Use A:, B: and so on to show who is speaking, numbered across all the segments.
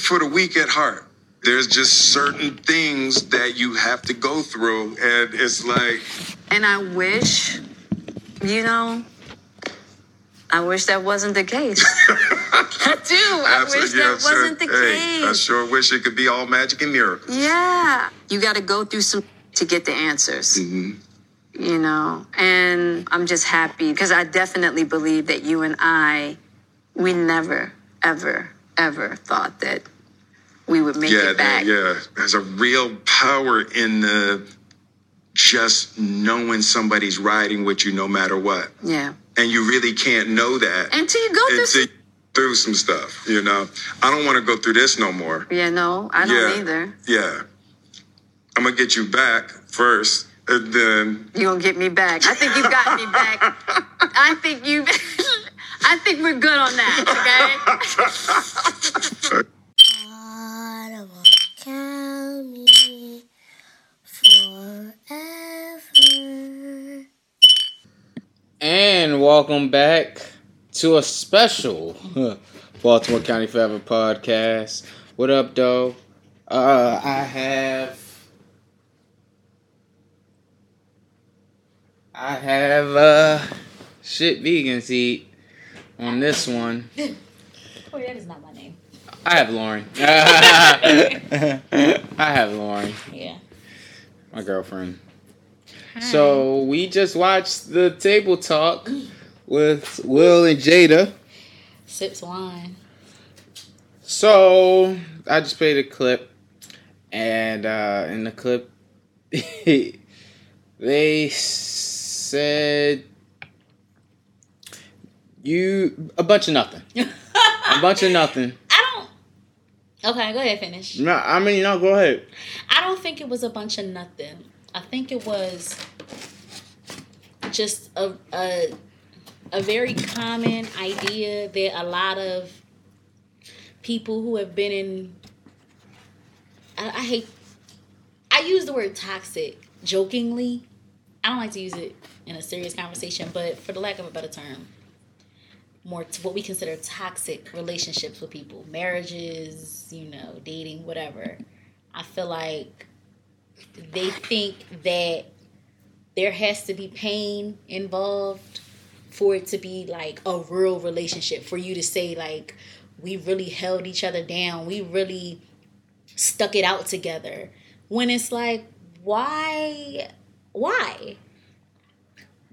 A: for the weak at heart. There's just certain things that you have to go through, and it's like,
B: And I wish, you know, I wish that wasn't the case. I do. I wish
A: absolutely,
B: that
A: sure.
B: wasn't the
A: hey, I sure wish it could be all magic and miracles.
B: Yeah. You got to go through some to get the answers. Mm-hmm. You know, and I'm just happy because I definitely believe that you and I, we never, ever, ever thought that we would make
A: yeah,
B: it back.
A: yeah. There's a real power in the just knowing somebody's riding with you no matter what,
B: Yeah.
A: and you really can't know that
B: Until you go through
A: until
B: some.
A: through some stuff. You know, I don't want to go through this no more.
B: Yeah, no, I don't
A: yeah,
B: either.
A: Yeah, I'm gonna get you back first, and then
B: You gonna get me back? I think you've got me back. I think you. I think we're good on that. Okay.
C: Ottawa County forever.
D: And welcome back to a special Baltimore County Forever podcast. What up, though? Uh, I have. I have uh shit vegans eat on this one.
E: Oh, that is not my name.
D: I have Lauren. I have Lauren,
E: Yeah.
D: my girlfriend. Hi. So we just watched the table talk with Will and Jada.
E: Sips wine.
D: So I just played a clip, and uh, in the clip, they said you a bunch of nothing, a bunch of nothing.
E: I don't. Okay, go ahead, finish.
D: No, I mean, no, go ahead.
E: I don't think it was a bunch of nothing. I think it was just a a, a very common idea that a lot of people who have been in I, I hate I use the word toxic jokingly. I don't like to use it in a serious conversation, but for the lack of a better term, more to what we consider toxic relationships with people, marriages, you know, dating, whatever. I feel like they think that there has to be pain involved for it to be like a real relationship, for you to say, like, we really held each other down, we really stuck it out together. When it's like, why? Why?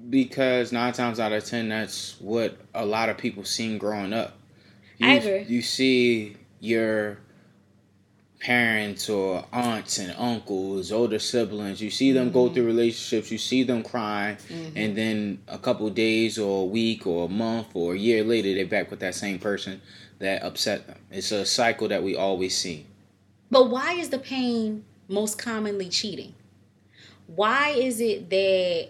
D: Because nine times out of ten, that's what a lot of people seen growing up. You,
E: I agree.
D: You see your parents or aunts and uncles, older siblings. You see them
E: Mm-hmm.
D: go through relationships. You see them crying, and then a couple days or a week or a month or a year later, they're back with that same person that upset them. It's a cycle that we always see.
E: But why is the pain most commonly cheating? Why is it that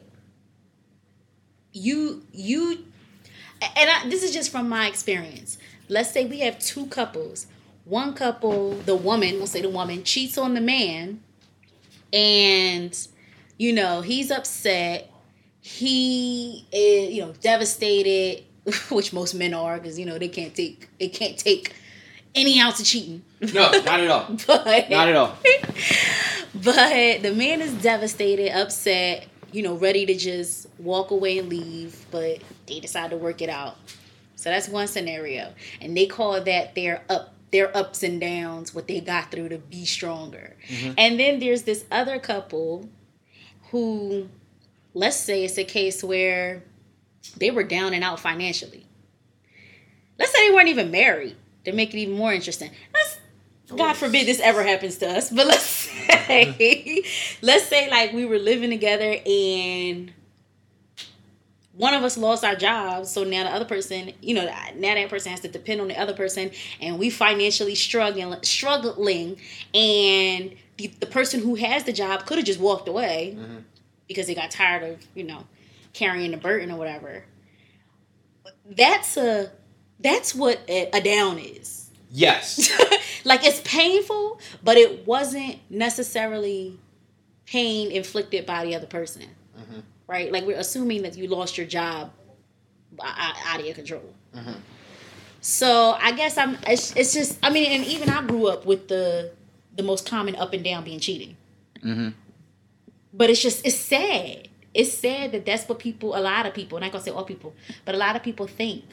E: you you and I, this is just from my experience. Let's say we have two couples. One couple, the woman, we'll say the woman cheats on the man and you know, he's upset. He is, you know, devastated, which most men are because you know, they can't take they can't take any ounce of cheating.
D: No, not at all.
E: But
D: Not at all.
E: but the man is devastated, upset, you know, ready to just walk away and leave, but they decide to work it out. So that's one scenario. And they call that their up their ups and downs, what they got through to be stronger. Mm-hmm. And then there's this other couple who let's say it's a case where they were down and out financially. Let's say they weren't even married to make it even more interesting. Let's God forbid this ever happens to us, but let's say let's say like we were living together and one of us lost our jobs, so now the other person, you know, now that person has to depend on the other person, and we financially struggling, struggling, and the, the person who has the job could have just walked away mm-hmm. because they got tired of, you know, carrying the burden or whatever. That's a that's what a, a down is.
D: Yes.
E: like it's painful, but it wasn't necessarily pain inflicted by the other person, right? Like we're assuming that you lost your job out of your control. So I guess I'm. It's, it's just. I mean, and even I grew up with the the most common up and down being cheating.
D: Mm-hmm.
E: But it's just it's sad. It's sad that that's what people. A lot of people. And I'm not gonna say all people, but a lot of people think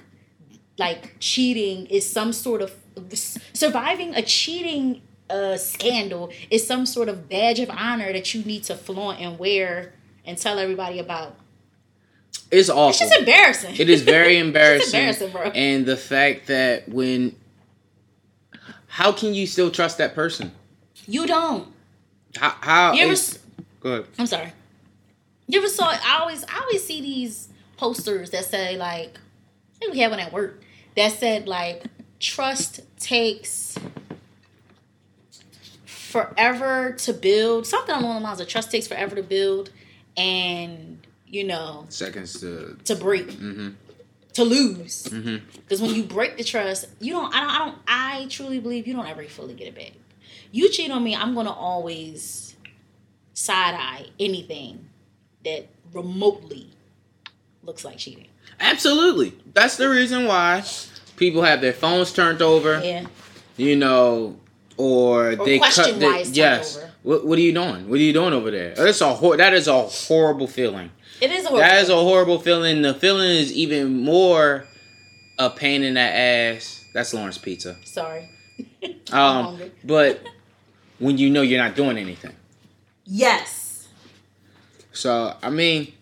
E: like cheating is some sort of surviving a cheating uh, scandal is some sort of badge of honor that you need to flaunt and wear and tell everybody about.
D: It's awful.
E: It's just embarrassing.
D: It is very
E: It's
D: embarrassing.
E: embarrassing, bro.
D: And the fact that when, how can you still trust that person?
E: you don't.
D: How? how
E: You ever?
D: is- go ahead.
E: I'm sorry. You ever saw? I always, I always see these posters that say like, I think we had one at work that said like, trust takes forever to build. Something along the lines of trust takes forever to build, and you know
D: Seconds to.
E: to break,
D: Mm-hmm.
E: to lose.
D: Mm-hmm.
E: Because when you break the trust, you don't. I don't. I don't. I truly believe you don't ever fully get it back. You cheat on me, I'm gonna always side eye anything that remotely looks like cheating.
D: Absolutely. That's the reason why people have their phones turned over.
E: Yeah.
D: You know, or,
E: Or
D: they cut.
E: question
D: They,
E: why it's turned
D: yes.
E: over.
D: What, what are you doing? What are you doing over there? That's a hor- That is a horrible feeling.
E: It is a
D: That is a horrible feeling. The feeling is even more a pain in the ass. That's Lawrence Pizza.
E: sorry.
D: Um, but when you know you're not doing anything.
E: Yes.
D: So I mean,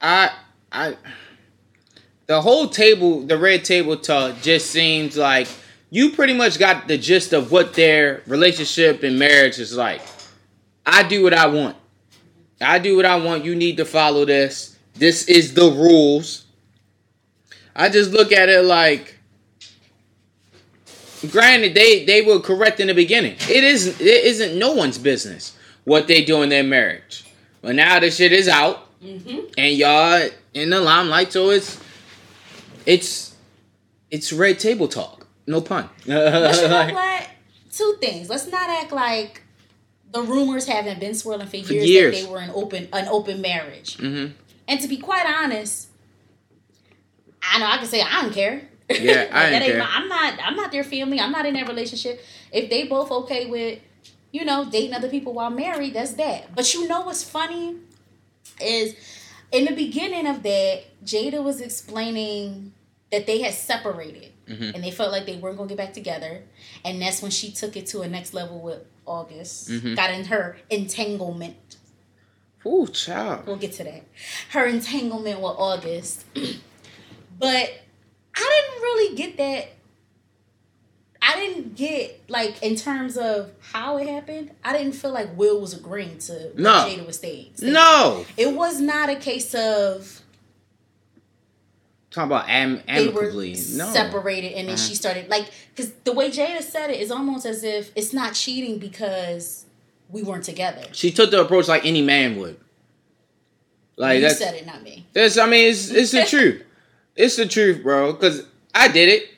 D: I I the whole table, the red table talk, just seems like you pretty much got the gist of what their relationship and marriage is like. I do what I want. I do what I want. You need to follow this. This is the rules. I just look at it like granted they they were correct in the beginning. It isn't it isn't no one's business what they do in their marriage. But now the shit is out
E: Mm-hmm.
D: and y'all in the limelight, so it's it's it's red table talk. No pun.
E: But you know what? Two things. Let's not act like the rumors haven't been swirling for years,
D: years.
E: that they were an open an open marriage.
D: hmm
E: And to be quite honest, I know I can say I don't care.
D: Yeah, I
E: that
D: didn't
E: ain't
D: care.
E: my- I'm not. I'm not their family. I'm not in that relationship. If they both okay with, you know, dating other people while married, that's that. But you know what's funny is in the beginning of that, Jada was explaining that they had separated
D: Mhm.
E: and they felt like they weren't gonna get back together, and that's when she took it to a next level with August.
D: Mhm.
E: Got in her entanglement.
D: Ooh, child.
E: We'll get to that. Her entanglement with August. but I didn't really get that. I didn't get like in terms of how it happened. I didn't feel like Will was agreeing to
D: No.
E: Jada was saying.
D: No.
E: it was not a case of
D: Talk about am-
E: they
D: amicably.
E: were
D: No.
E: separated and then
D: Uh-huh.
E: she started like because the way Jada said it is almost as if it's not cheating because we weren't together.
D: She took the approach like any man would. Like
E: you
D: that's
E: said it, not me.
D: That's I mean it's it's the truth. It's the truth, bro. Cause I did it.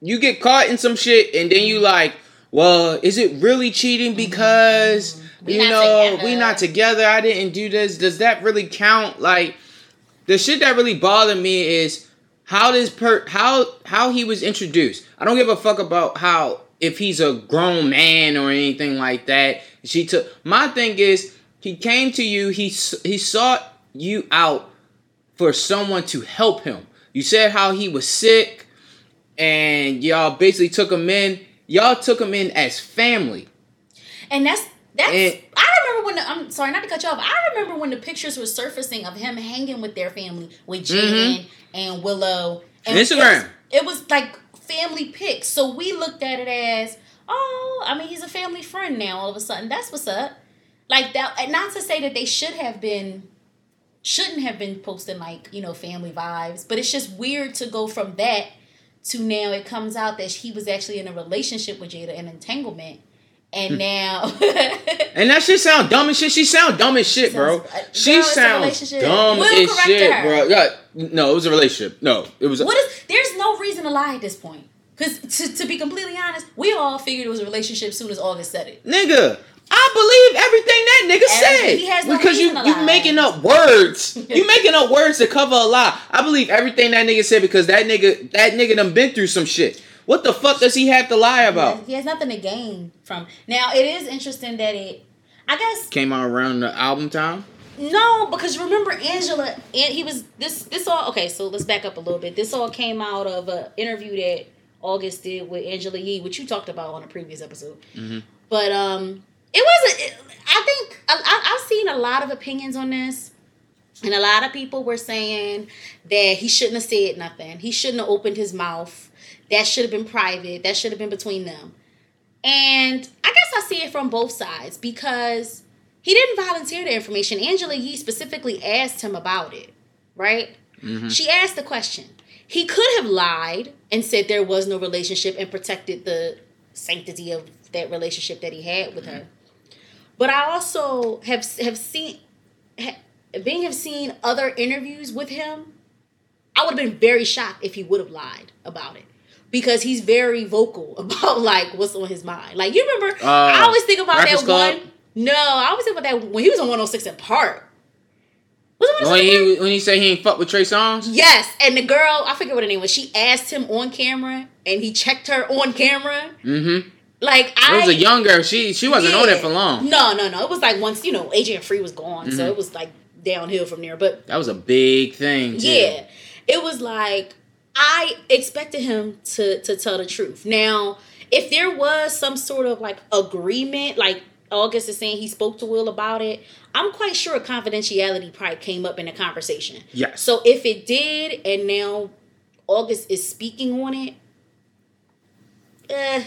D: You get caught in some shit and then you like, well, is it really cheating because
E: Mm-hmm. We
D: you know
E: together.
D: we not together? I didn't do this. Does that really count? Like the shit that really bothered me is how this per how how he was introduced. I don't give a fuck about how if he's a grown man or anything like that. She took my thing is he came to you. He he sought you out for someone to help him. You said how he was sick, and y'all basically took him in. Y'all took him in as family.
E: And that's that's.
D: And-
E: I remember when the, I'm sorry not to cut you off. I remember when the pictures were surfacing of him hanging with their family with Jaden and Willow. And
D: Mm-hmm. Instagram.
E: It was, it was like family pics. So we looked at it as, oh, I mean, he's a family friend now. All of a sudden, that's what's up. Like that. And not to say that they should have been, shouldn't have been posting like you know family vibes, but it's just weird to go from that to now it comes out that he was actually in a relationship with Jada, an entanglement, and now
D: And that shit sound dumb as shit. She sound dumb as shit, bro.
E: Sounds- uh,
D: She
E: girl,
D: sounds dumb
E: Will
D: as shit,
E: her.
D: bro. Yeah, no, it was a relationship. No, it was. A,
E: what is there's no reason to lie at this point. Because to, to be completely honest, we all figured it was a relationship as soon as August said it.
D: nigga, I believe everything that nigga said.
E: he has no
D: because you you making up words. you making up words to cover a lie. I believe everything that nigga said because that nigga that nigga done been through some shit. What the fuck does he have to lie about?
E: He has nothing to gain from. Now it is interesting that it. I guess
D: Came out around the album time.
E: no, because remember Angela, and he was this. This all okay. So let's back up a little bit. This all came out of an interview that August did with Angela Yee, which you talked about on a previous episode. But um, it wasn't. It, I think I, I've seen a lot of opinions on this. And a lot of people were saying that he shouldn't have said nothing. He shouldn't have opened his mouth. That should have been private. That should have been between them. And I guess I see it from both sides because he didn't volunteer the information. Angela Yee specifically asked him about it, right? Mm-hmm. She asked the question. He could have lied and said there was no relationship and protected the sanctity of that relationship that he had with mm-hmm. her. But I also have have seen ha- being have seen other interviews with him. I would have been very shocked if he would have lied about it because he's very vocal about like what's on his mind. Like you remember, I
D: Uh,
E: always think about that
D: Club?
E: one. No, I always think about that when he was on 106 & Park. Was it 106
D: When he when he said he ain't fuck with Trey Songz.
E: Yes, and the girl, I forget what her name was. She asked him on camera, and he checked her on camera.
D: Mm-hmm.
E: Like
D: It
E: I
D: was a young girl. She she wasn't on
E: Yeah.
D: it for long.
E: No, no, no. It was like once you know AJ and Free was gone, so
D: Mhm.
E: it was like downhill from there. But
D: That was a big thing. too.
E: yeah, it was like I expected him to to tell the truth. Now, if there was some sort of like agreement, like August is saying he spoke to Will about it, I'm quite sure confidentiality probably came up in the conversation.
D: Yes.
E: So if it did, and now August is speaking on it, eh,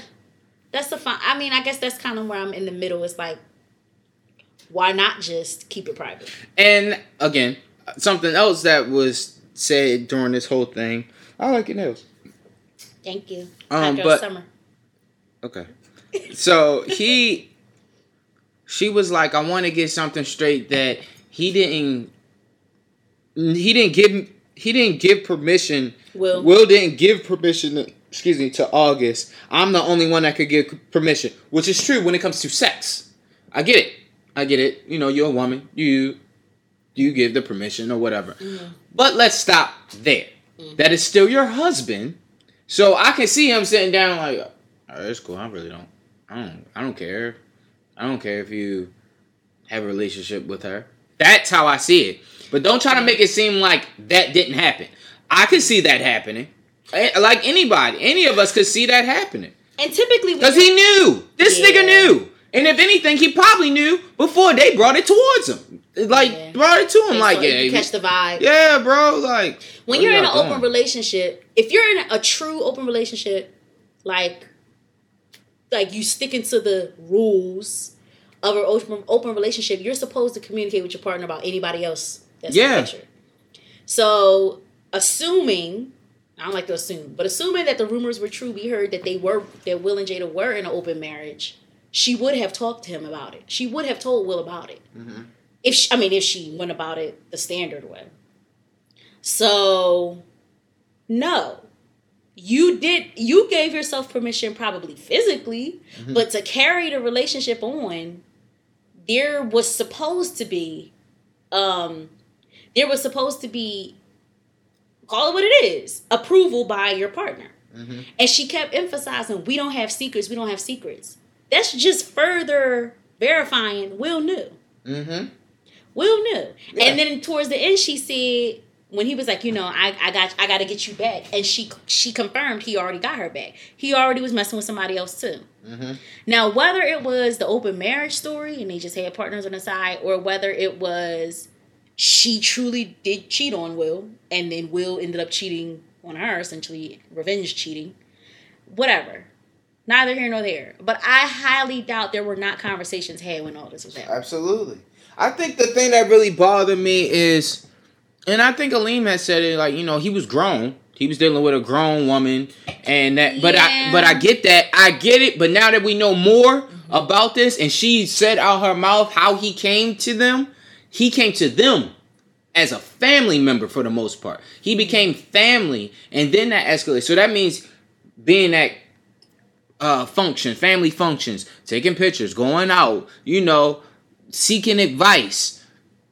E: that's the fun. I mean, I guess that's kind of where I'm in the middle. It's like, why not just keep it private?
D: And again, something else that was said during this whole thing. I like your nails.
E: Thank you.
D: Um,
E: girl
D: but-
E: summer.
D: Okay. So he, she was like, I want to get something straight that he didn't, he didn't give, he didn't give permission.
E: Will.
D: Will didn't give permission. Excuse me to August. I'm the only one that could give permission, which is true when it comes to sex. I get it. I get it. You know, you're a woman. You, you give the permission or whatever. Mm-hmm. But let's stop there. Mm-hmm. That is still your husband. So I can see him sitting down like, all right, it's cool. I really don't. I don't. I don't care. I don't care if you have a relationship with her. That's how I see it. But don't try to make it seem like that didn't happen. I can see that happening. Eh, Like anybody, any of us could see that happening.
E: And typically,
D: Because he knew. This
E: Yeah.
D: nigga knew. And if anything, he probably knew before they brought it towards him. Like,
E: Yeah.
D: brought it to him. Like,
E: you
D: yeah,
E: catch the vibe.
D: yeah, bro. Like,
E: when you're in an open relationship, if you're in a true open relationship, like like you sticking to the rules of an open open relationship, you're supposed to communicate with your partner about anybody else that's
D: Yeah.
E: in the picture. So assuming I don't like to assume, but assuming that the rumors were true, we heard that they were that Will and Jada were in an open marriage. She would have talked to him about it. She would have told Will about it. If she, I mean, if she went about it the standard way. So, no, you did. You gave yourself permission, probably physically, but to carry the relationship on, there was supposed to be, um, there was supposed to be, call it what it is, approval by your partner. And she kept emphasizing, we don't have secrets, we don't have secrets. That's just further verifying Will knew.
D: Mm-hmm.
E: Will knew.
D: Yeah.
E: And then towards the end she said when he was like, you know, I, I got I gotta get you back. And she she confirmed he already got her back. He already was messing with somebody else too.
D: Mhm.
E: Now whether it was the open marriage story and they just had partners on the side, or whether it was she truly did cheat on Will and then Will ended up cheating on her, essentially revenge cheating. Whatever. Neither here nor there. But I highly doubt there were not conversations had when all this was happening.
D: Absolutely. I think the thing that really bothered me is, and I think Aleem has said it, like you know, he was grown. He was dealing with a grown woman, and that. But I, but I get that. I get it. But now that we know more mm-hmm. about this, and she said out her mouth how he came to them, he came to them as a family member for the most part. He became family, and then that escalated. So that means being at uh function, family functions, taking pictures, going out, you know, seeking advice,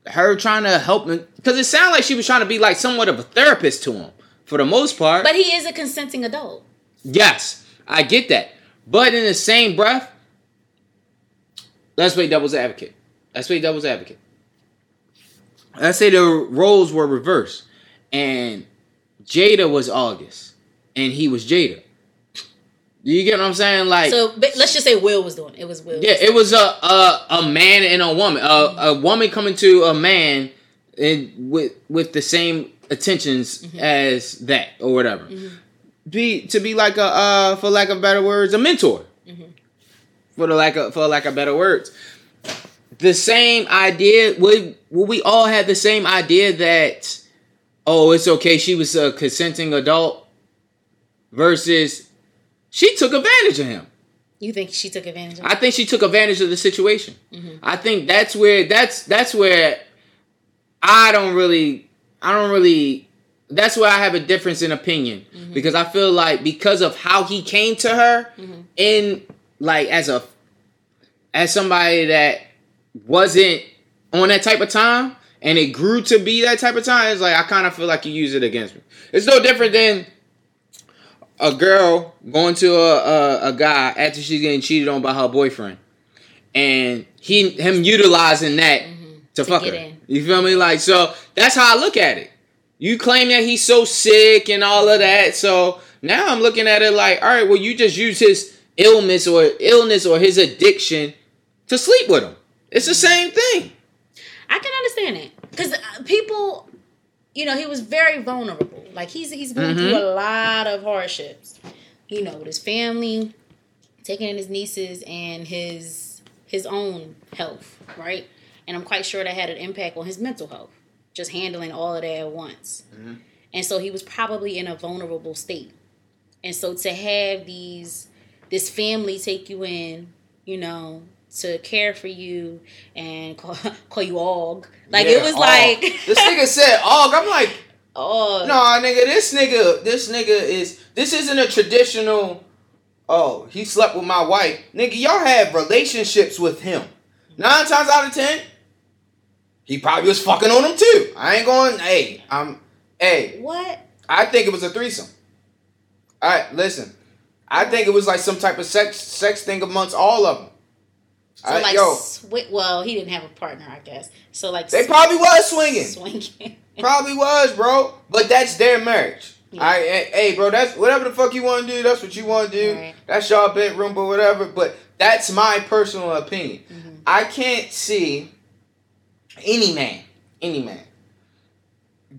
D: her trying to help him because it sounded like she was trying to be like somewhat of a therapist to him for the most part.
E: But he is a consenting adult.
D: Yes, I get that. But in the same breath, let's play devil's advocate. Let's play devil's advocate. Let's say the roles were reversed and Jada was August and he was Jada. You get what I'm saying? Like,
E: So let's just say Will was doing it. It was Will.
D: yeah, it was a a, a man and a woman. A, a woman coming to a man and with with the same attentions mm-hmm. as that or whatever. Mm-hmm. Be to be like a uh for lack of better words, a mentor. Mm-hmm. For the lack of for lack of better words. The same idea would would we all have the same idea that oh it's okay she was a consenting adult versus she took advantage of him.
E: You think she took advantage of
D: I think she took advantage of the situation.
E: Mm-hmm.
D: I think that's where that's that's where I don't really I don't really that's where I have a difference in opinion
E: Mm-hmm.
D: because I feel like because of how he came to her
E: Mm-hmm.
D: in like as a as somebody that wasn't on that type of time and it grew to be that type of time it's like I kind of feel like you use it against me. It's no different than a girl going to a, a, a guy after she's getting cheated on by her boyfriend and he him utilizing that mm-hmm. to,
E: To
D: fuck her.
E: in.
D: You feel me? Like so that's how I look at it. You claim that he's so sick and all of that. So now I'm looking at it like, all right, well, you just use his illness or illness or his addiction to sleep with him. It's the same thing.
E: I can understand it because uh, people, you know, he was very vulnerable. Like he's he's going through mm-hmm. a lot of hardships. You know, with his family, taking in his nieces, and his his own health, right? And I'm quite sure that had an impact on his mental health, just handling all of that at once. Mm-hmm. And so he was probably in a vulnerable state. And so to have these this family take you in, you know, to care for you and call, call you Og. Like it was
D: Og.
E: like
D: this nigga said, "Og." I'm like,
E: oh
D: no, nigga, this nigga, this nigga is. This isn't a traditional. Oh, he slept with my wife, nigga. Y'all have relationships with him. Nine times out of ten, he probably was fucking on him too. I ain't going. Hey, I'm. Hey,
E: what?
D: I think it was a threesome. All right, listen. I think it was like some type of sex sex thing amongst all of them.
E: So
D: right,
E: like
D: yo,
E: swi- well, he didn't have a partner, I guess. So like
D: they probably was swinging.
E: swinging.
D: Probably was, bro. But that's their marriage.
E: Yeah.
D: I, hey, hey, bro, that's whatever the fuck you want to do. That's what you want to do.
E: Right.
D: That's y'all bedroom, but whatever. But that's my personal opinion.
E: Mm-hmm.
D: I can't see any man, any man,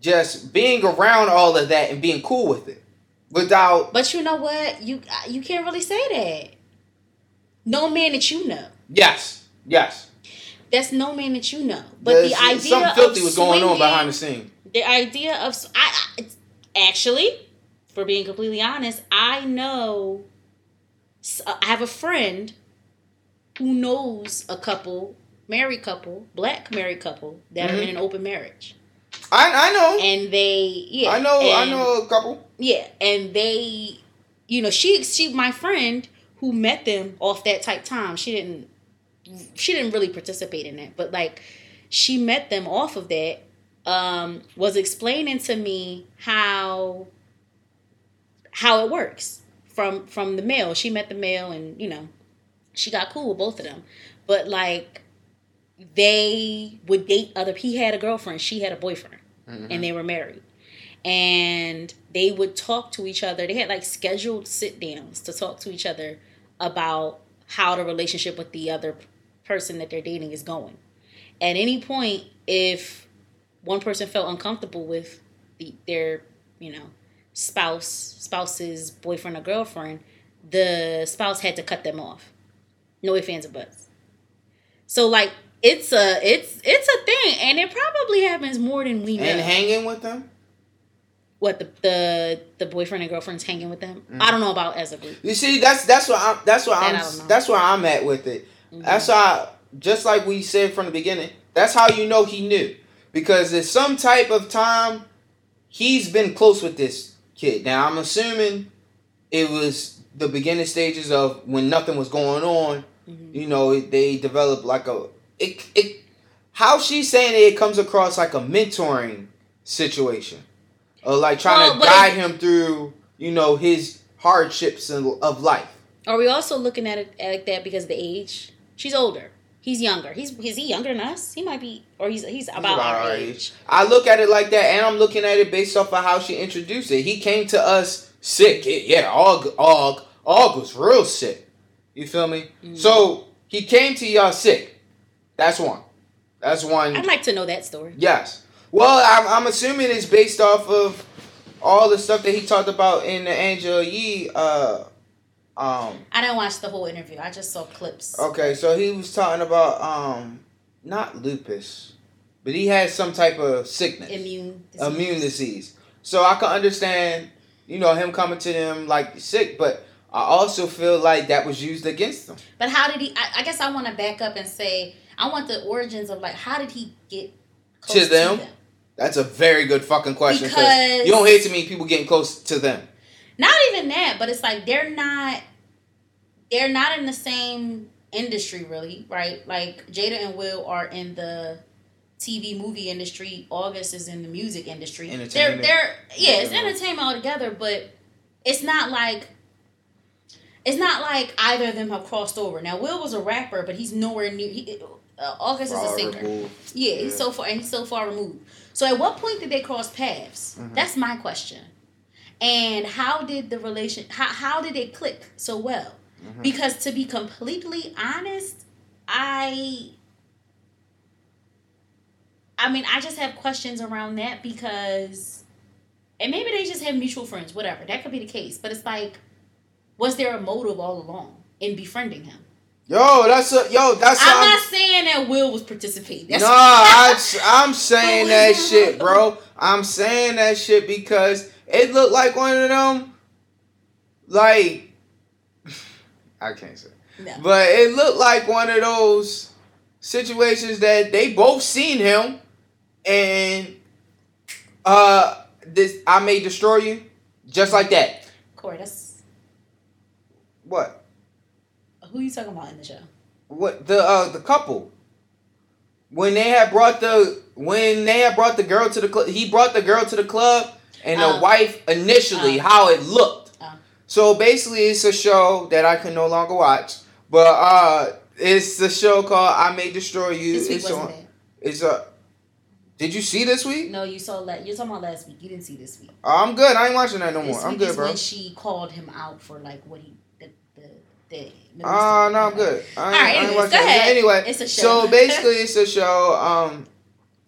D: just being around all of that and being cool with it without.
E: But you know what? You you can't really say that. No man that you know.
D: Yes, yes.
E: That's no man that you know. But
D: There's-
E: the idea
D: something filthy
E: of
D: was going on behind the scene.
E: the idea of I, I actually, for being completely honest, I know uh, I have a friend who knows a couple, married couple, black married couple that are mm-hmm. in an open marriage,
D: I, I know.
E: and they yeah,
D: I know. I know a couple.
E: yeah, and they, you know, she she my friend who met them off that type time. She didn't she didn't really participate in it, but like she met them off of that. Um, was explaining to me how how it works from from the male. She met the male, and you know, she got cool with both of them. But like, they would date other. He had a girlfriend. She had a boyfriend, and they were married and they would talk to each other. They had like scheduled sit downs to talk to each other about how the relationship with the other person that they're dating is going. At any point, if one person felt uncomfortable with the, their, you know, spouse, spouse's boyfriend or girlfriend, the spouse had to cut them off. No ifs, ands, or buts. So like it's a it's it's a thing, and it probably happens more than we know
D: And hanging with them.
E: what the the the boyfriend and girlfriend's hanging with them.
D: Mm-hmm.
E: I don't know about as a group.
D: You see, that's that's what I'm that's what
E: That I don't know.
D: I'm that's where I'm at with it. That's how just like we said from the beginning, that's how you know he knew. Because there's some type of time he's been close with this kid. Now I'm assuming it was the beginning stages of when nothing was going on.
E: Mm-hmm.
D: You know, they developed like a it it how she's saying it, it comes across like a mentoring situation, or like trying
E: Well,
D: to guide him through you know his hardships of life.
E: Are we also looking at it like that because of the age? She's older. He's younger. He's is he younger than us? He might be, or he's he's about,
D: about
E: our
D: our
E: age.
D: I look at it like that, and I'm looking at it based off of how she introduced it. He came to us sick. It- yeah, Og, Og, Og was real sick. You feel me?
E: Mm.
D: So he came to y'all sick. That's one. That's one.
E: I'd like to know that story.
D: Yes. Well, I'm, I'm assuming it's based off of all the stuff that he talked about in the Angela Yee. Uh, um.
E: I didn't watch the whole interview. I just saw clips.
D: Okay, so he was talking about um, not lupus, but he had some type of sickness,
E: Immune. Disease.
D: immune disease. So I can understand, you know, him coming to them like sick, but I also feel like that was used against him.
E: But how did he? I, I guess I want to back up and say I want the origins of like how did he get close
D: To them? That's a very good fucking question
E: Because-
D: you don't hear to many people getting close to them.
E: Not even that, but it's like they're not. They're not in the same industry, really, right? Like Jada and Will are in the TV movie industry. August is in the music industry. They're
D: Entertainment.
E: they're yeah, it's entertainment altogether, but it's not like it's not like either of them have crossed over. Now Will was a rapper, but he's nowhere near. He, uh, August is a singer.
D: removed.
E: Yeah, he's
D: Yeah.
E: so far and he's so far removed. So at what point did they cross paths?
D: Mm-hmm.
E: That's my question. And how did the relation how how did it click so well?
D: Mm-hmm.
E: Because to be completely honest, I I mean, I just have questions around that because and maybe they just have mutual friends, whatever. That could be the case. But it's like was there a motive all along in befriending him?
D: Yo, that's a yo. That's
E: I'm
D: how-
E: not saying that Will was participating. That's
D: No, I, I'm saying that shit, bro. I'm saying that shit because it looked like one of them, like, I can't say,
E: No.
D: but it looked like one of those situations that they both seen him, and uh, this I may destroy you, just like that.
E: That's
D: What?
E: who you talking about in the show?
D: what the uh the couple when they had brought the when they had brought the girl to the club he brought the girl to the club and the
E: Oh.
D: wife initially
E: Oh.
D: how it looked. So basically it's a show that i can no longer watch but uh it's the show called i may destroy you
E: This week
D: it's
E: wasn't
D: on
E: it?
D: it's a did you see this week
E: No, you saw that. You're talking about last week. You didn't see this week.
D: oh, i'm good i ain't watching that no more
E: This
D: i'm
E: week
D: good bro
E: when she called him out for like what he the the the.
D: Ah, no, I'm good. I ain't,
E: All right,
D: I ain't
E: anyways,
D: watching
E: go
D: that.
E: ahead.
D: Anyway,
E: It's a show.
D: so basically, it's a show. Um,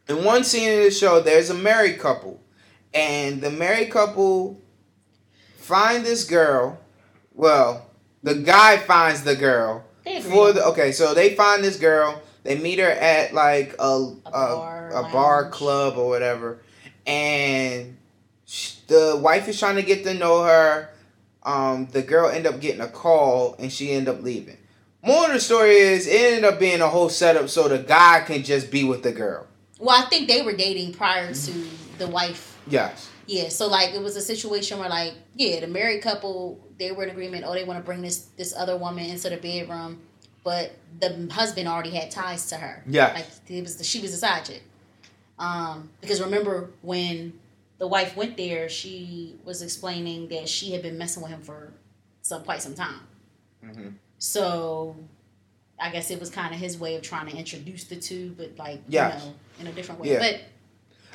D: in one scene of the show, there's a married couple, and the married couple find this girl. Well, the guy finds the girl for the. Okay, so they find this girl. They meet her at like a a,
E: bar,
D: a, bar club or whatever, and sh- the wife is trying to get to know her. Um, the girl end up getting a call and she end up leaving. More of the story is it ended up being a whole setup so the guy can just be with the girl.
E: Well, I think they were dating prior to the wife.
D: Yes.
E: Yeah, so like it was a situation where like yeah, the married couple they were in agreement. Oh, they want to bring this this other woman into the bedroom, but the husband already had ties to her.
D: Yeah.
E: like it was the, she was a side chick. Um, because remember when the wife went there, she was explaining that she had been messing with him for some quite some time.
D: Mhm.
E: So, I guess it was kind of his way of trying to introduce the two, but like
D: Yes.
E: you know, in a different way.
D: Yeah.
E: But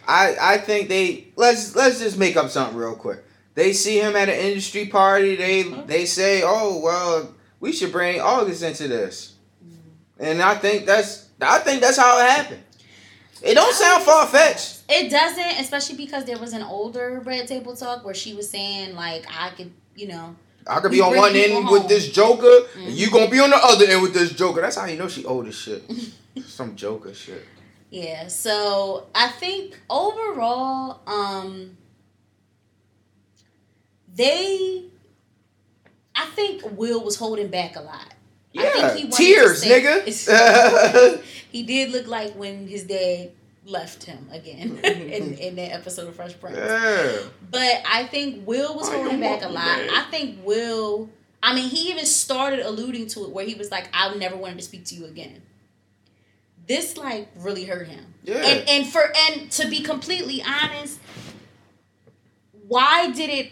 D: I I think they let's let's just make up something real quick. They see him at an industry party. They they say, "Oh well, we should bring August into this," mm-hmm. and I think that's I think that's how it happened. It don't sound far fetched.
E: It doesn't, especially because there was an older Red Table Talk where she was saying like I could, you know,
D: I could be on one end with this Joker, and you mm-hmm. gonna be on the other end with this Joker. That's how you know she old as shit. Some Joker shit.
E: Yeah. So I think overall, um, they, I think Will was holding back a lot. I
D: Yeah,
E: think he
D: tears, nigga.
E: he did look like when his dad left him again in, in that episode of Fresh Prince.
D: yeah.
E: But I think Will was holding back a lot.
D: babe?
E: I think Will. I mean, he even started alluding to it where he was like, "I never wanted to speak to you again." This like really hurt him.
D: Yeah.
E: And and for and to be completely honest, why did it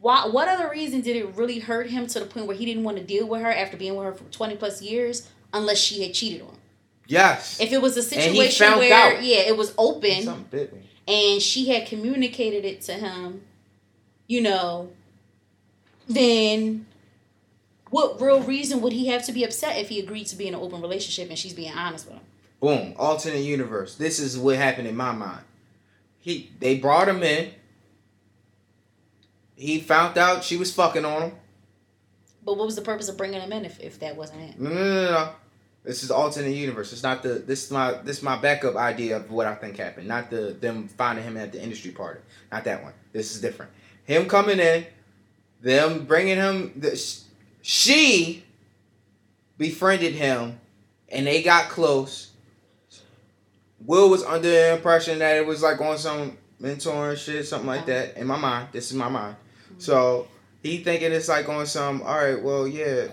E: why what other reason did it really hurt him to the point where he didn't want to deal with her after being with her for 20 plus years unless she had cheated on him?
D: Yes.
E: If it was a situation where
D: out.
E: yeah, it was open
D: Something bit me.
E: and she had communicated it to him, you know, then what real reason would he have to be upset if he agreed to be in an open relationship and she's being honest with him?
D: Boom. Alternate universe. This is what happened in my mind. He they brought him in. He found out she was fucking on him.
E: But what was the purpose of bringing him in if, if that wasn't it?
D: No, no, no, no. This is alternate universe. It's not the. This is my. This is my backup idea of what I think happened. Not the them finding him at the industry party. Not that one. This is different. Him coming in, them bringing him. The, she befriended him, and they got close. Will was under the impression that it was like on some mentoring shit, something like that. In my mind, this is my mind. So he thinking it's like on some. All right, well, yeah.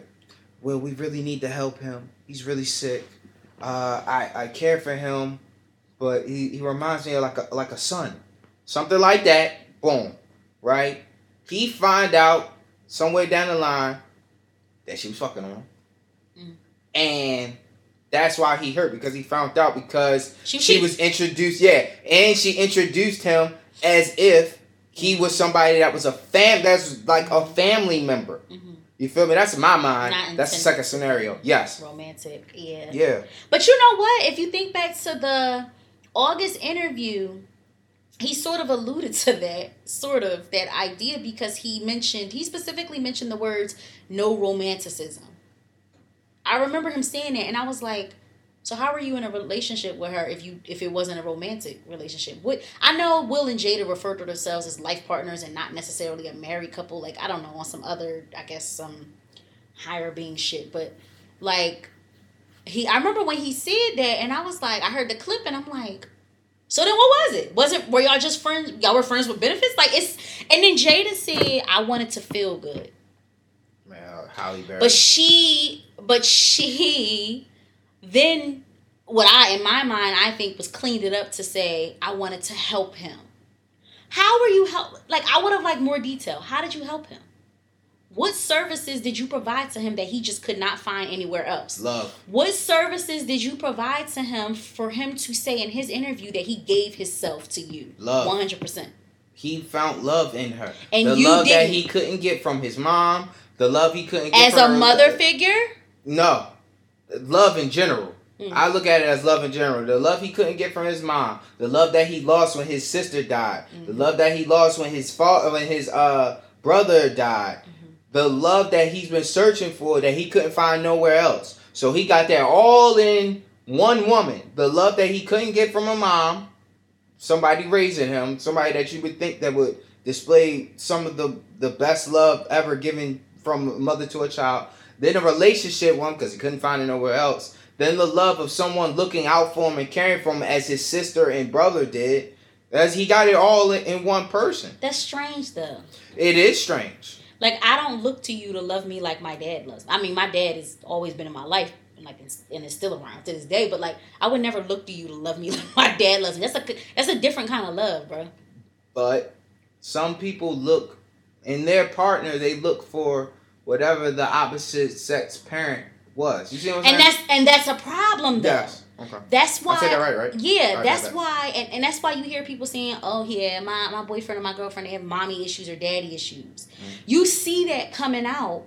D: Well, we really need to help him. He's really sick. Uh, I I care for him, but he, he reminds me of like a like a son, something like that. Boom, right? He find out somewhere down the line that she was fucking on him,
E: Mm.
D: and that's why he hurt because he found out because
E: She-
D: she, was introduced. Yeah, and she introduced him as if he was somebody that was a fam. That's like a family member.
E: Mhm.
D: You feel me? That's my mind.
E: Not
D: That's the second scenario. Yes.
E: Romantic, yeah.
D: Yeah.
E: But you know what? If you think back to the August interview, he sort of alluded to that, sort of that idea because he mentioned, he specifically mentioned the words no romanticism. I remember him saying that and I was like, so how are you in a relationship with her if you if it wasn't a romantic relationship? What I know Will and Jada refer to themselves as life partners and not necessarily a married couple, like I don't know, on some other I guess some higher being shit, but like he I remember when he said that and I was like I heard the clip and I'm like so then what was it? Was it were y'all just friends y'all were friends with benefits? Like it's and then Jada said I wanted to feel good.
D: Man, Halle Berry.
E: But she but she then what I in my mind I think was cleaned it up to say I wanted to help him. How were you help like I would have liked more detail. How did you help him? What services did you provide to him that he just could not find anywhere else?
D: Love.
E: What services did you provide to him for him to say in his interview that he gave himself to you?
D: Love.
E: 100%.
D: He found love in her.
E: And
D: the
E: you
D: love that
E: didn't.
D: he couldn't get from his mom. The love he couldn't get
E: As a
D: her-
E: mother figure?
D: No. Love in general.
E: Mm.
D: I look at it as love in general. The love he couldn't get from his mom. The love that he lost when his sister died. The
E: Mm-hmm.
D: love that he lost when his father when his uh brother died.
E: Mm-hmm.
D: The love that he's been searching for that he couldn't find nowhere else. So he got that all in one woman. The love that he couldn't get from a mom, somebody raising him, somebody that you would think that would display some of the the best love ever given from a mother to a child. Then a relationship one because he couldn't find it nowhere else. Then the love of someone looking out for him and caring for him as his sister and brother did. As he got it all in, one person.
E: That's strange though.
D: It is strange.
E: Like I don't look to you to love me like my dad loves. I mean, my dad has always been in my life, and like and is still around to this day. But like, I would never look to you to love me like my dad loves me. That's a that's a different kind of love, bro.
D: But some people look in their partner, they look for whatever the opposite sex parent was. You see what I'm
E: And
D: saying?
E: that's and that's a problem though.
D: yes. Okay.
E: That's why.
D: I said that right, right?
E: Yeah,
D: Alright,
E: that's
D: that.
E: why, and, and that's why you hear people saying, "Oh yeah, my my boyfriend and my girlfriend they have mommy issues or daddy issues."
D: Mm-hmm.
E: You see that coming out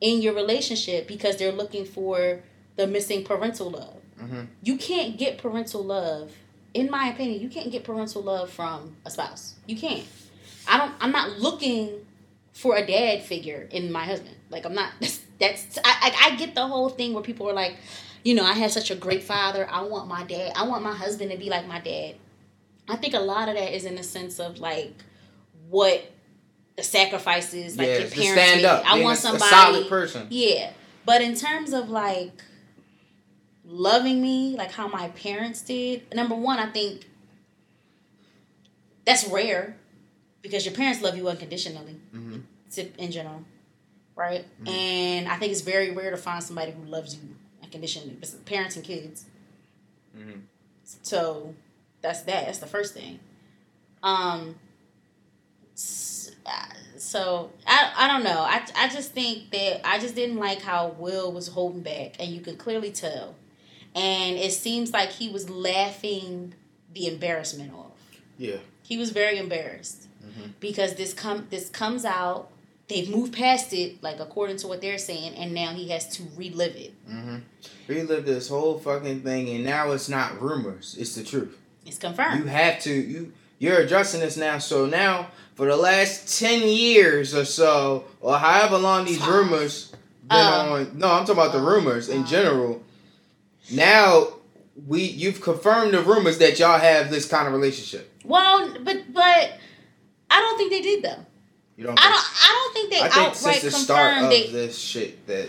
E: in your relationship because they're looking for the missing parental love.
D: Mhm.
E: You can't get parental love, in my opinion. You can't get parental love from a spouse. You can't. I don't. I'm not looking for a dad figure in my husband. Like I'm not. That's. that's I, I I get the whole thing where people are like, you know, I had such a great father. I want my dad. I want my husband to be like my dad. I think a lot of that is in the sense of like what the sacrifices like
D: yeah,
E: your parents
D: stand
E: made.
D: up.
E: I want somebody
D: a solid person.
E: yeah. But in terms of like loving me, like how my parents did, number one, I think that's rare because your parents love you unconditionally
D: Mhm.
E: To- in general, right? And I think it's very rare to find somebody who loves you unconditionally. Parents and kids, So that's that. That's the first thing. Um. uh, So I I don't know. I I just think that I just didn't like how Will was holding back, and you could clearly tell. And it seems like he was laughing the embarrassment off.
D: Yeah.
E: He was very embarrassed because this come this comes out. They've moved past it, like according to what they're saying, and now he has to relive it.
D: Mm-hmm. Relive this whole fucking thing, and now it's not rumors; it's the truth.
E: It's confirmed.
D: You have to you you're addressing this now. So now for the last ten years or so, or however long these rumors been
E: Um,
D: on. No, I'm talking about the rumors in general. Now we you've confirmed the rumors that y'all have this kind of relationship.
E: Well, but but I don't think they did though.
D: You don't.
E: I don't. I don't think they
D: I think
E: outright
D: since the start of
E: confirmed
D: this shit that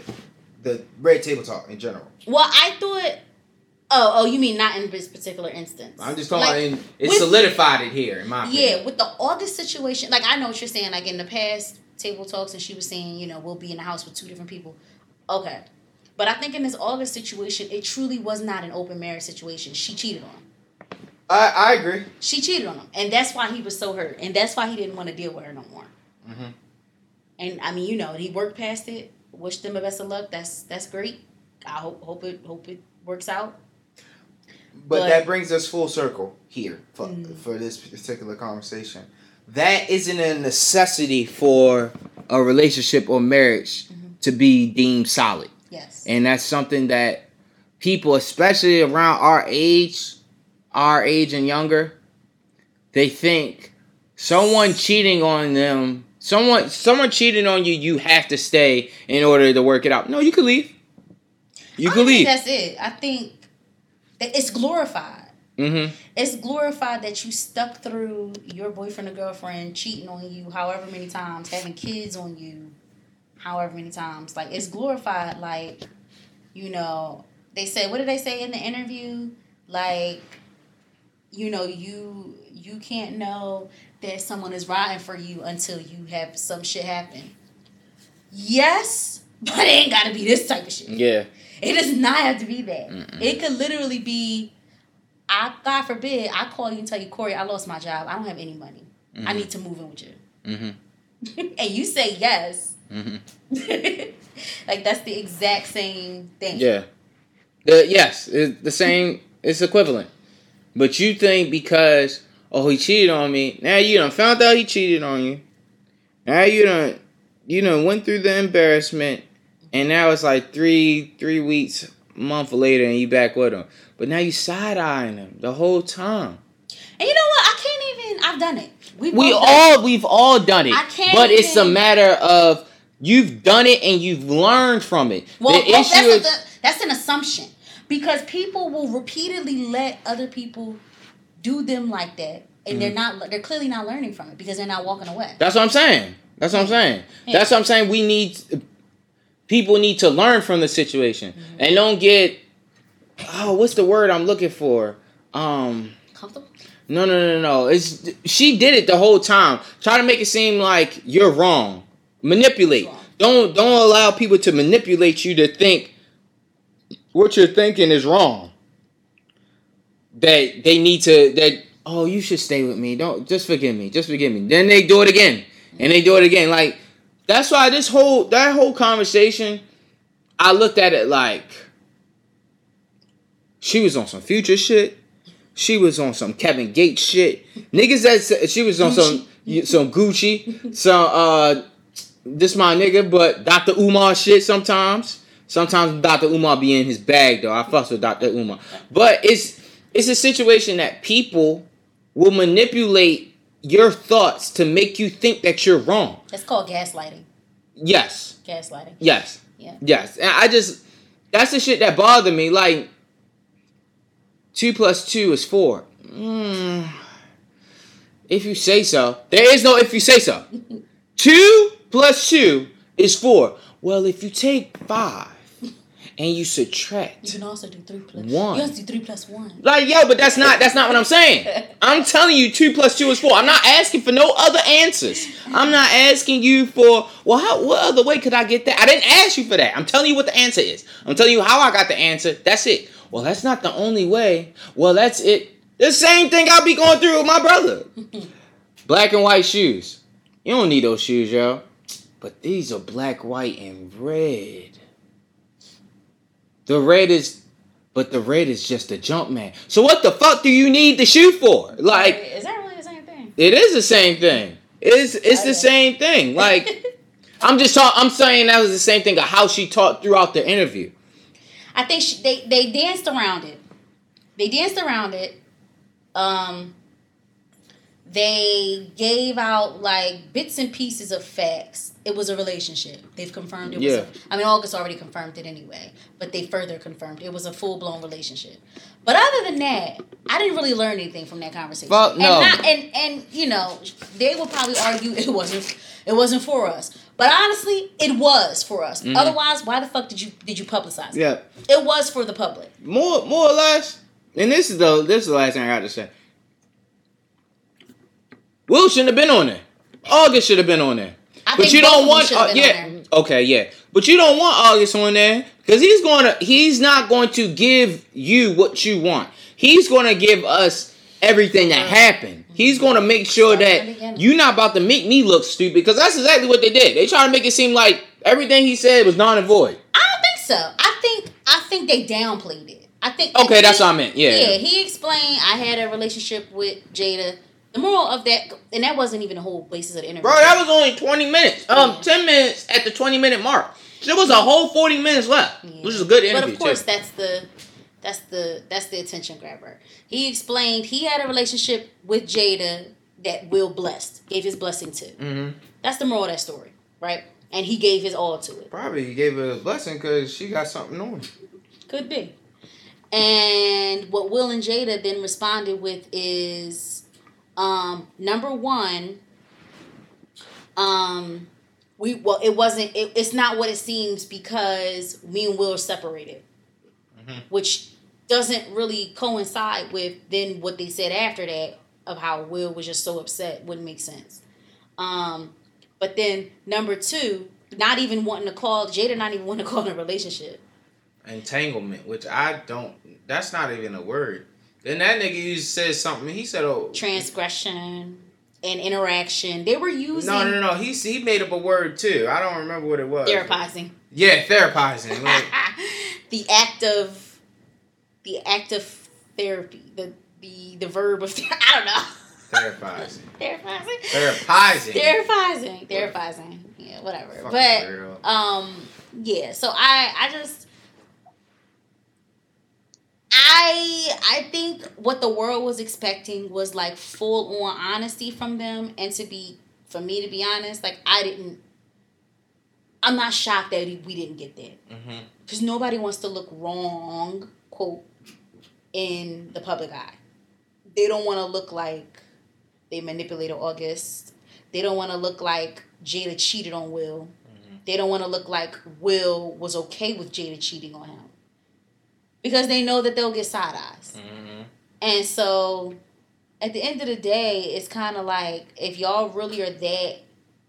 D: the red table talk in general.
E: Well, I thought. Oh, oh, you mean not in this particular instance?
D: I'm just talking
E: Like,
D: in, it
E: with-
D: solidified it here in my opinion.
E: Yeah, with the August situation, like I know what you're saying. Like in the past table talks, and she was saying, you know, we'll be in the house with two different people. Okay, but I think in this August situation, it truly was not an open marriage situation. She cheated on him.
D: I, I agree.
E: She cheated on him, and that's why he was so hurt, and that's why he didn't want to deal with her no more.
D: Mhm.
E: And I mean, you know, he worked past it. Wish them the best of luck. That's that's great. I hope hope it hope it works out.
D: But,
E: But-
D: that brings us full circle here for,
E: Mm.
D: for this particular conversation. That isn't a necessity for a relationship or marriage
E: Mm-hmm.
D: to be deemed solid.
E: Yes.
D: And that's something that people, especially around our age, our age and younger, they think someone cheating on them, someone someone cheating on you, you have to stay in order to work it out. No, you can leave. You
E: think
D: leave.
E: that's it. I think that it's glorified.
D: Mm-hmm.
E: It's glorified that you stuck through your boyfriend or girlfriend cheating on you however many times, having kids on you however many times. Like it's glorified like you know, they said what did they say in the interview? Like you know, you you can't know that someone is riding for you until you have some shit happen. Yes, but it ain't gotta be this type of shit.
D: Yeah.
E: It does not have to be that. It could literally be, I God forbid, I call you and tell you, Corey, I lost my job. I don't have any money. I need to move in with you.
D: Mm-hmm.
E: and you say yes.
D: Mm-hmm.
E: like that's the exact same thing.
D: Yeah. The, yes, it's the same. It's equivalent. But you think because oh he cheated on me, now you done found out he cheated on you. Now you done you done went through the embarrassment, and now it's like three three weeks, month later, and you back with him. But now you side eyeing him the whole time.
E: And you know what? I can't even. I've done it. We,
D: We all we've all done it,
E: I can't
D: but it's a matter of you've done it and you've learned from it.
E: Well,
D: the
E: well,
D: issue
E: that's,
D: is.
E: a, that's an assumption because people will repeatedly let other people do them like that, and
D: Mm-hmm.
E: they're not. They're clearly not learning from it because they're not walking away.
D: That's what I'm saying. That's what I'm saying.
E: Yeah.
D: That's what I'm saying. We need people need to learn from the situation and don't get oh, what's the word I'm looking for? Um,
E: Comfortable.
D: no, no, no, no. It's she did it the whole time. Try to make it seem like you're wrong. Manipulate.
E: Wrong.
D: Don't don't allow people to manipulate you to think what you're thinking is wrong. That they need to that oh you should stay with me. Don't just forgive me. Just forgive me. Then they do it again. And they do it again. Like that's why this whole that whole conversation I looked at it like she was on some future shit. She was on some Kevin Gates shit. Niggas that she was on some some Gucci, some uh this my nigga, but Dr. Umar shit sometimes. Sometimes Dr. Umar be in his bag though. I fuss with Dr. Umar. But it's it's a situation that people will manipulate your thoughts to make you think that you're wrong.
E: It's called gaslighting.
D: Yes.
E: Gaslighting.
D: Yes.
E: Yeah.
D: Yes. And I just that's the shit that bothered me. Like two plus two is four. Mm, if you say so. There is no if you say so. two plus two is four. Well, if you take five and you subtract.
E: You can also do three plus
D: One.
E: You have to do three plus one.
D: Like, yo, but that's not that's not what I'm saying. I'm telling you, two plus two is four. I'm not asking for no other answers. I'm not asking you for well, how what other way could I get that? I didn't ask you for that. I'm telling you what the answer is. I'm telling you how I got the answer. That's it. Well, that's not the only way. Well, that's it. The same thing I'll be going through with my brother. Black and white shoes. You don't need those shoes, yo. But these are black, white, and red. The red is but the red is just a Jumpman. So what the fuck do you need the shoe for? Like
E: is that really the same thing?
D: it is the same thing. It's it's the same thing. Like I'm just talk, I'm saying that was the same thing of how she talked throughout the interview.
E: I think she, they they danced around it. They danced around it. Um, they gave out like bits and pieces of facts. It was a relationship. They've confirmed it was.
D: Yeah.
E: A, I mean, August already confirmed it anyway, but they further confirmed it was a full blown relationship. But other than that, I didn't really learn anything from that conversation.
D: Fuck no.
E: And, not, and and you know they will probably argue it wasn't it wasn't for us. But honestly, it was for us.
D: Mhm.
E: Otherwise, why the fuck did you did you publicize it?
D: Yeah.
E: It was for the public.
D: More more or less. And this is the this is the last thing I got to say. Will shouldn't have been on there. August should have been on there.
E: I
D: but you don't want uh, yeah okay yeah but you don't want august on there because he's going to he's not going to give you what you want he's going to give us everything that happened he's going to make sure
E: Start from the
D: that you're not about to make me look stupid because that's exactly what they did they try to make it seem like everything he said was non and void
E: I don't think so. I think I think they downplayed it. I think
D: Okay,
E: he-
D: that's what I meant. Yeah.
E: Yeah, he explained I had a relationship with Jada. The moral of that and that wasn't even the whole basis of the interview.
D: bro that was only 20 minutes um
E: Yeah.
D: 10 minutes at the 20 minute mark there was a whole 40 minutes left
E: Yeah.
D: which is a good interview
E: But of course
D: too.
E: that's the that's the that's the attention grabber. He explained he had a relationship with Jada that Will blessed, gave his blessing to.
D: hmm
E: That's the moral of that story, right? And he gave his all to it.
D: probably he gave her a blessing because she got something on
E: Could be. And what Will and Jada then responded with is um number one, um we well it wasn't it, it's not what it seems because me and Will are separated.
D: Mhm.
E: Which doesn't really coincide with then what they said after that of how Will was just so upset wouldn't make sense. Um but then number two, not even wanting to call Jada not even wanting to call it a relationship.
D: entanglement, which I don't. That's not even a word. Then that nigga you said something. He said, "Oh,
E: transgression and interaction. They were using
D: no, no, no." He he made up a word too. I don't remember what it was.
E: therapizing.
D: Yeah, therapizing. Like,
E: the act of the act of therapy. The the the verb of I don't know.
D: therapizing.
E: Therapizing.
D: Therapizing.
E: Therapizing. Therapizing. Yeah, whatever. But
D: weirdo.
E: um yeah, so I I just I I think what the world was expecting was like full on honesty from them and to be for me to be honest, like I didn't I'm not shocked that we didn't get that.
D: Mhm.
E: Because nobody wants to look wrong, quote, in the public eye. They don't want to look like they manipulated August. They don't want to look like Jada cheated on Will. They don't want to look like Will was okay with Jada cheating on him. Because they know that they'll get side eyes.
D: Mhm.
E: And so at the end of the day, it's kind of like if y'all really are that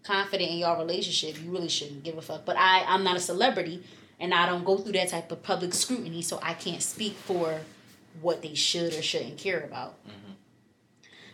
E: confident in y'all relationship, you really shouldn't give a fuck. But I, I'm not a celebrity and I don't go through that type of public scrutiny, so I can't speak for what they should or shouldn't care about.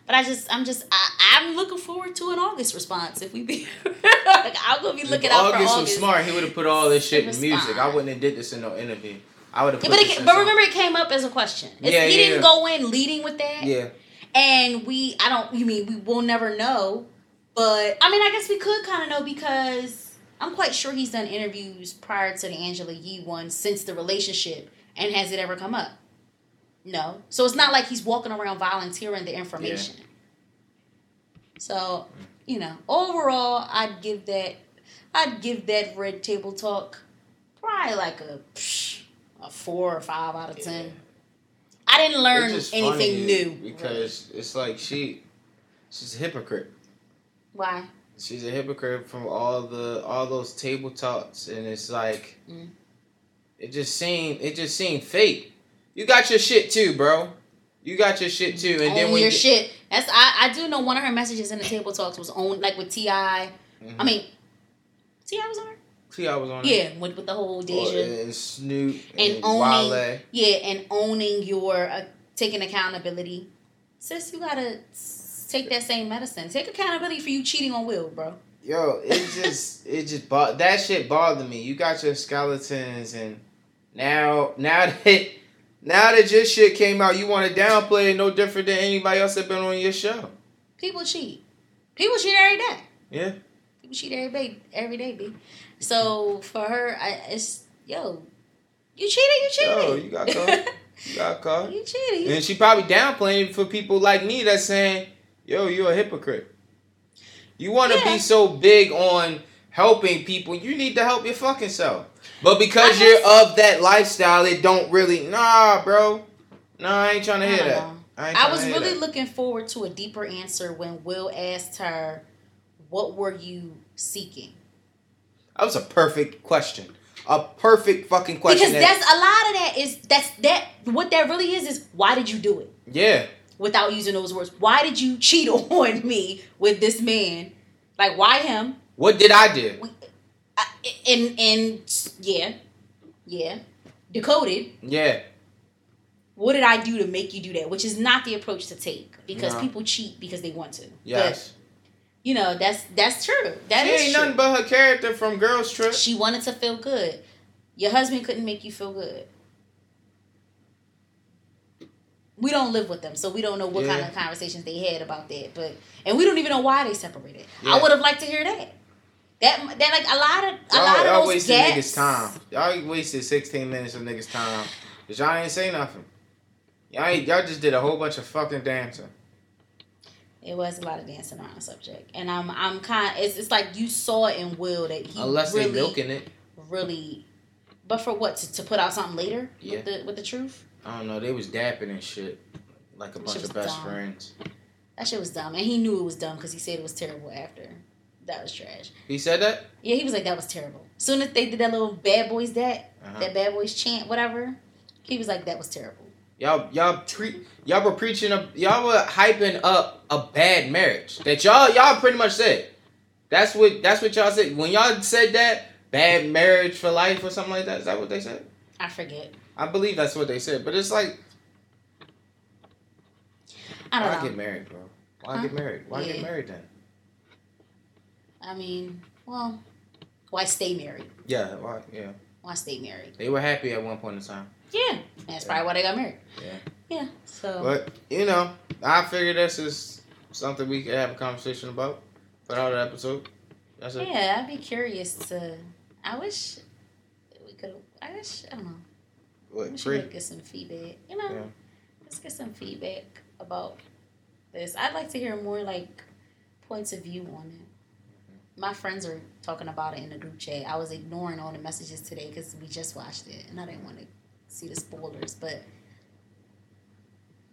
E: But I just, I'm just, I, I'm looking forward to an August response. If we be, like, I'm gonna be looking
D: if
E: out
D: August
E: for
D: was
E: August.
D: smart, he would have put all this shit in music. I wouldn't have did this in no interview. I would have.
E: Yeah, but, it, but remember, it came up as a question. It's,
D: Yeah,
E: he
D: yeah,
E: didn't
D: yeah.
E: go in leading with that.
D: Yeah.
E: And we, I don't, you mean we will never know, but I mean, I guess we could kind of know because I'm quite sure he's done interviews prior to the Angela Yee one since the relationship. And has it ever come up? No. So it's not like he's walking around volunteering the information. So, you know, overall, I'd give that, I'd give that Red Table Talk probably like a, psh, a four or five out of ten. I didn't learn anything new
D: because it's like she, she's a hypocrite.
E: Why?
D: She's a hypocrite from all the all those table talks, and it's like,
E: Mm.
D: it just seemed it just seemed fake. You got your shit too, bro. You got your shit too, and then
E: own
D: when
E: your
D: you-
E: shit. That's I, I do know one of her messages in the table talks was own like with Ti. I
D: Mhm.
E: mean, T.I. was on her.
D: T.I. was on it.
E: Yeah, with, with the whole Deja.
D: and Snoop
E: and
D: and,
E: owning
D: Wale.
E: yeah and owning your uh, taking accountability sis you gotta take that same medicine take accountability for you cheating on will bro
D: Yo, it just it just bo- that shit bothered me. You got your skeletons, and now now that now that your shit came out, you want to downplay it no different than anybody else that been on your show.
E: people cheat people cheat every day
D: Yeah,
E: people cheat every day every day b so for her I, it's yo you cheated you cheated
D: Yo, you got caught. you got caught.
E: you cheated
D: And she probably downplaying for people like me that's saying, "Yo, you're a hypocrite." You want to
E: Yeah.
D: be so big on helping people, you need to help your fucking self. But because you're of that lifestyle, it don't really. Nah, bro. Nah, I ain't trying to hear that. I,
E: I was really
D: that.
E: looking forward to a deeper answer when Will asked her, "What were you seeking?"
D: That was a perfect question. A perfect fucking question.
E: because that's a lot of that is that's that what that really is is why did you do it
D: yeah.
E: without using those words why did you cheat on me with this man like why him
D: What did I do?
E: I- and and yeah yeah decoded
D: Yeah.
E: what did I do to make you do that which is not the approach to take because
D: No.
E: people cheat because they want to
D: Yes.
E: but you know that's that's true That
D: she ain't
E: true
D: nothing but her character from Girls Trip.
E: she wanted to feel good your husband couldn't make you feel good we don't live with them so we don't know what kind of conversations they had about that but and we don't even know why they separated
D: Yeah.
E: i would have liked to hear that that that like a lot of a
D: Y'all,
E: lot
D: y'all
E: of those
D: wasted
E: gaps
D: niggas' time. Y'all wasted 16 minutes of niggas' time. Cause y'all ain't say nothing. Y'all, y'all just did a whole bunch of fucking dancing.
E: It was a lot of dancing around the subject and i'm i'm kind it's, it's like you saw it in will that he
D: Unless
E: really
D: they milking it.
E: really but for what to, to put out something later
D: Yeah.
E: with the with the truth
D: I don't know. They was dapping and shit. Like a
E: That
D: bunch of best
E: dumb.
D: friends.
E: that shit was dumb and he knew it was dumb because he said it was terrible after that was trash
D: He said that?
E: Yeah, he was like, that was terrible. Soon as they did that little bad boys that,
D: Uh-huh.
E: that bad boys chant, whatever, he was like, that was terrible.
D: Y'all, y'all, pre- y'all were preaching, a, y'all were hyping up a bad marriage that y'all, y'all pretty much said. That's what, that's what y'all said when y'all said that bad marriage for life or something like that. Is that what they said?
E: I forget.
D: I believe that's what they said. But it's like,
E: I don't know.
D: Why get married, bro? Why
E: Huh?
D: get married? Why
E: Yeah.
D: get married then?
E: I mean, well, why stay married?
D: Yeah, why? Yeah,
E: Why stay married?
D: they were happy at one point in time.
E: Yeah, that's probably why they got married.
D: Yeah.
E: Yeah. So
D: But you know, I figured this is something we could have a conversation about for another episode. That's it.
E: yeah, I'd be curious to. I wish we could. I wish I don't know. I
D: What
E: we
D: free?
E: could get some feedback. You know,
D: Yeah.
E: let's get some feedback about this. I'd like to hear more like points of view on it. My friends are talking about it in the group chat. I was ignoring all the messages today because we just watched it and I didn't want to see the spoilers. But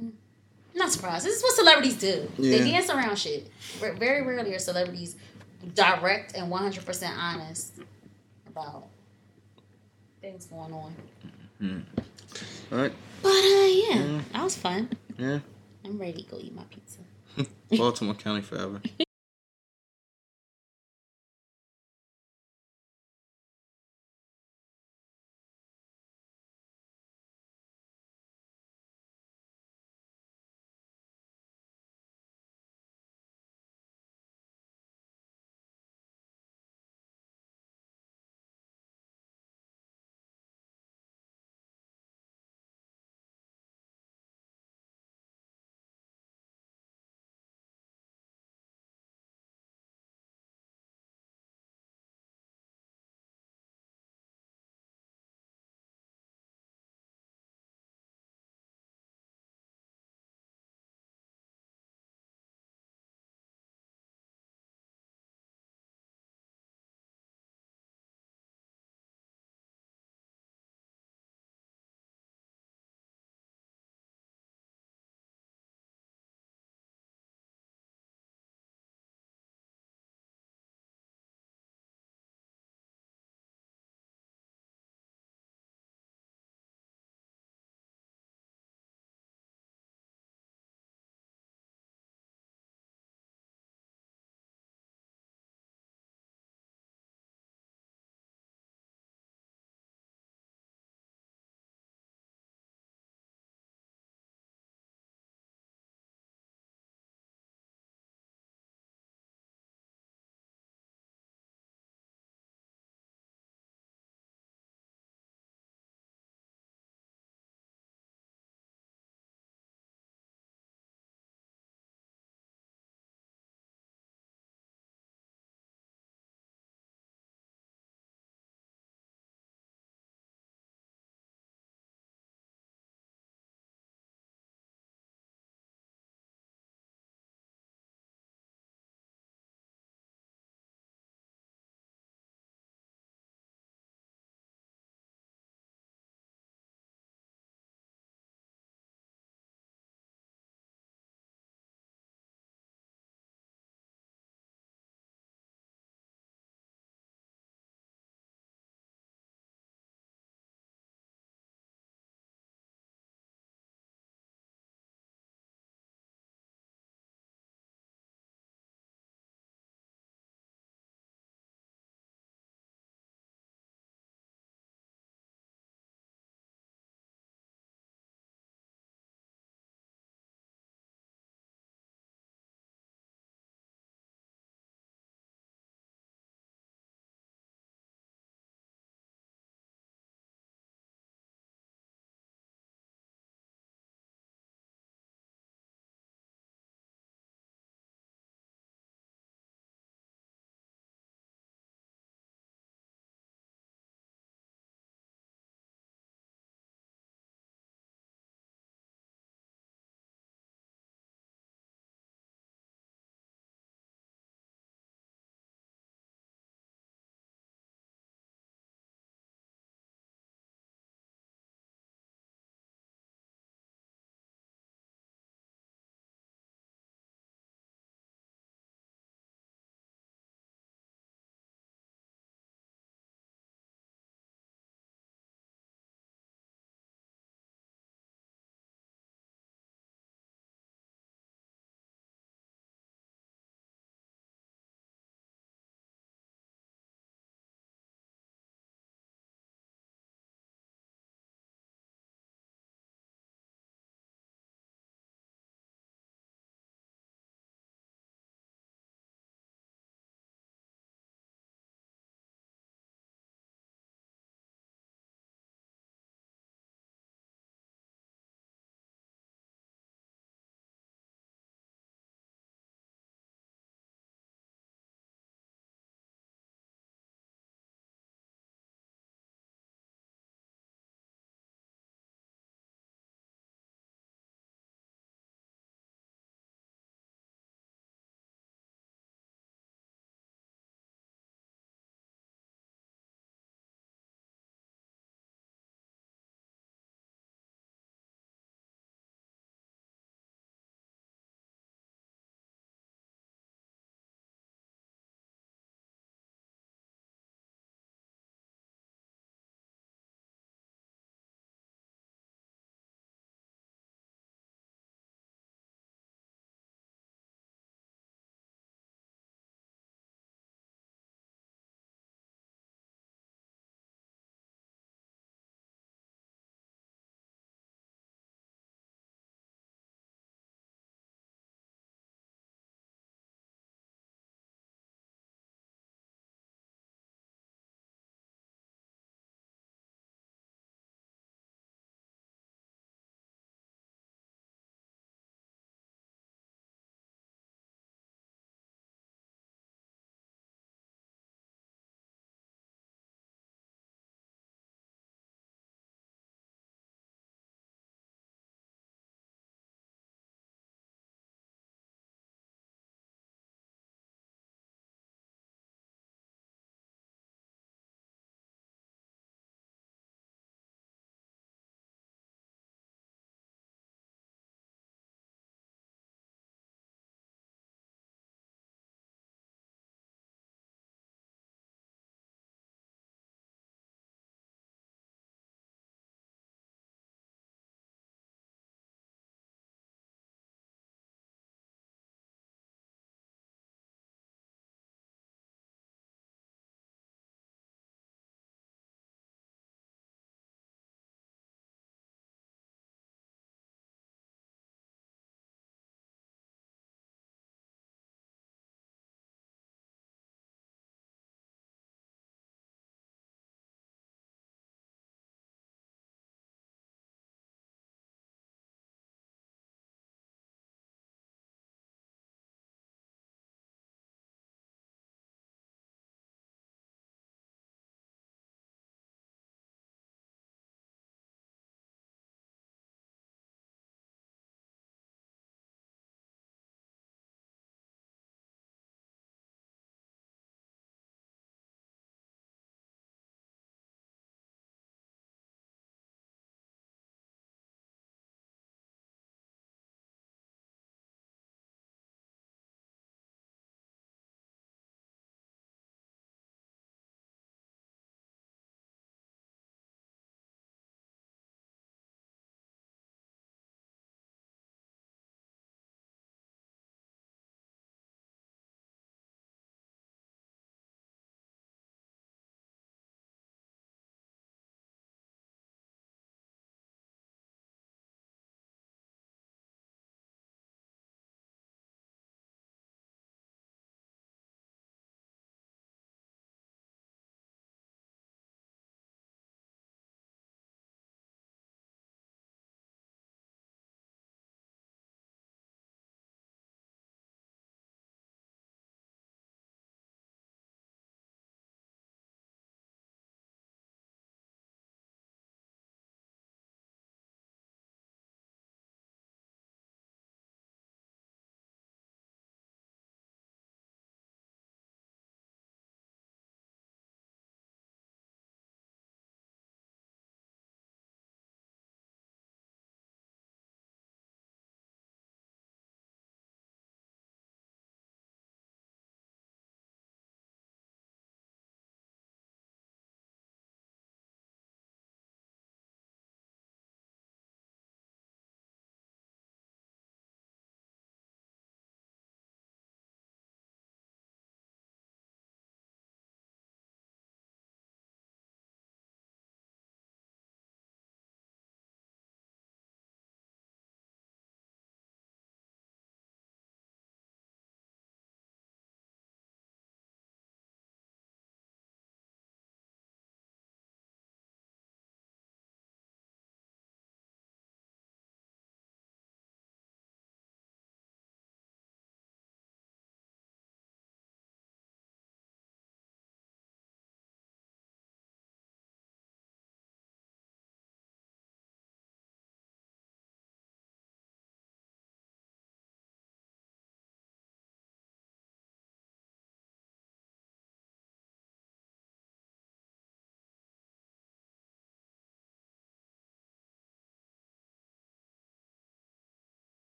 E: hmm, not surprised. This is what celebrities do. They dance around shit. Very rarely are celebrities direct and one hundred percent honest about things going on.
D: All right.
E: But uh, yeah,
D: Mm.
E: that was fun.
D: Yeah.
E: I'm ready to go eat my pizza.
D: Baltimore County forever.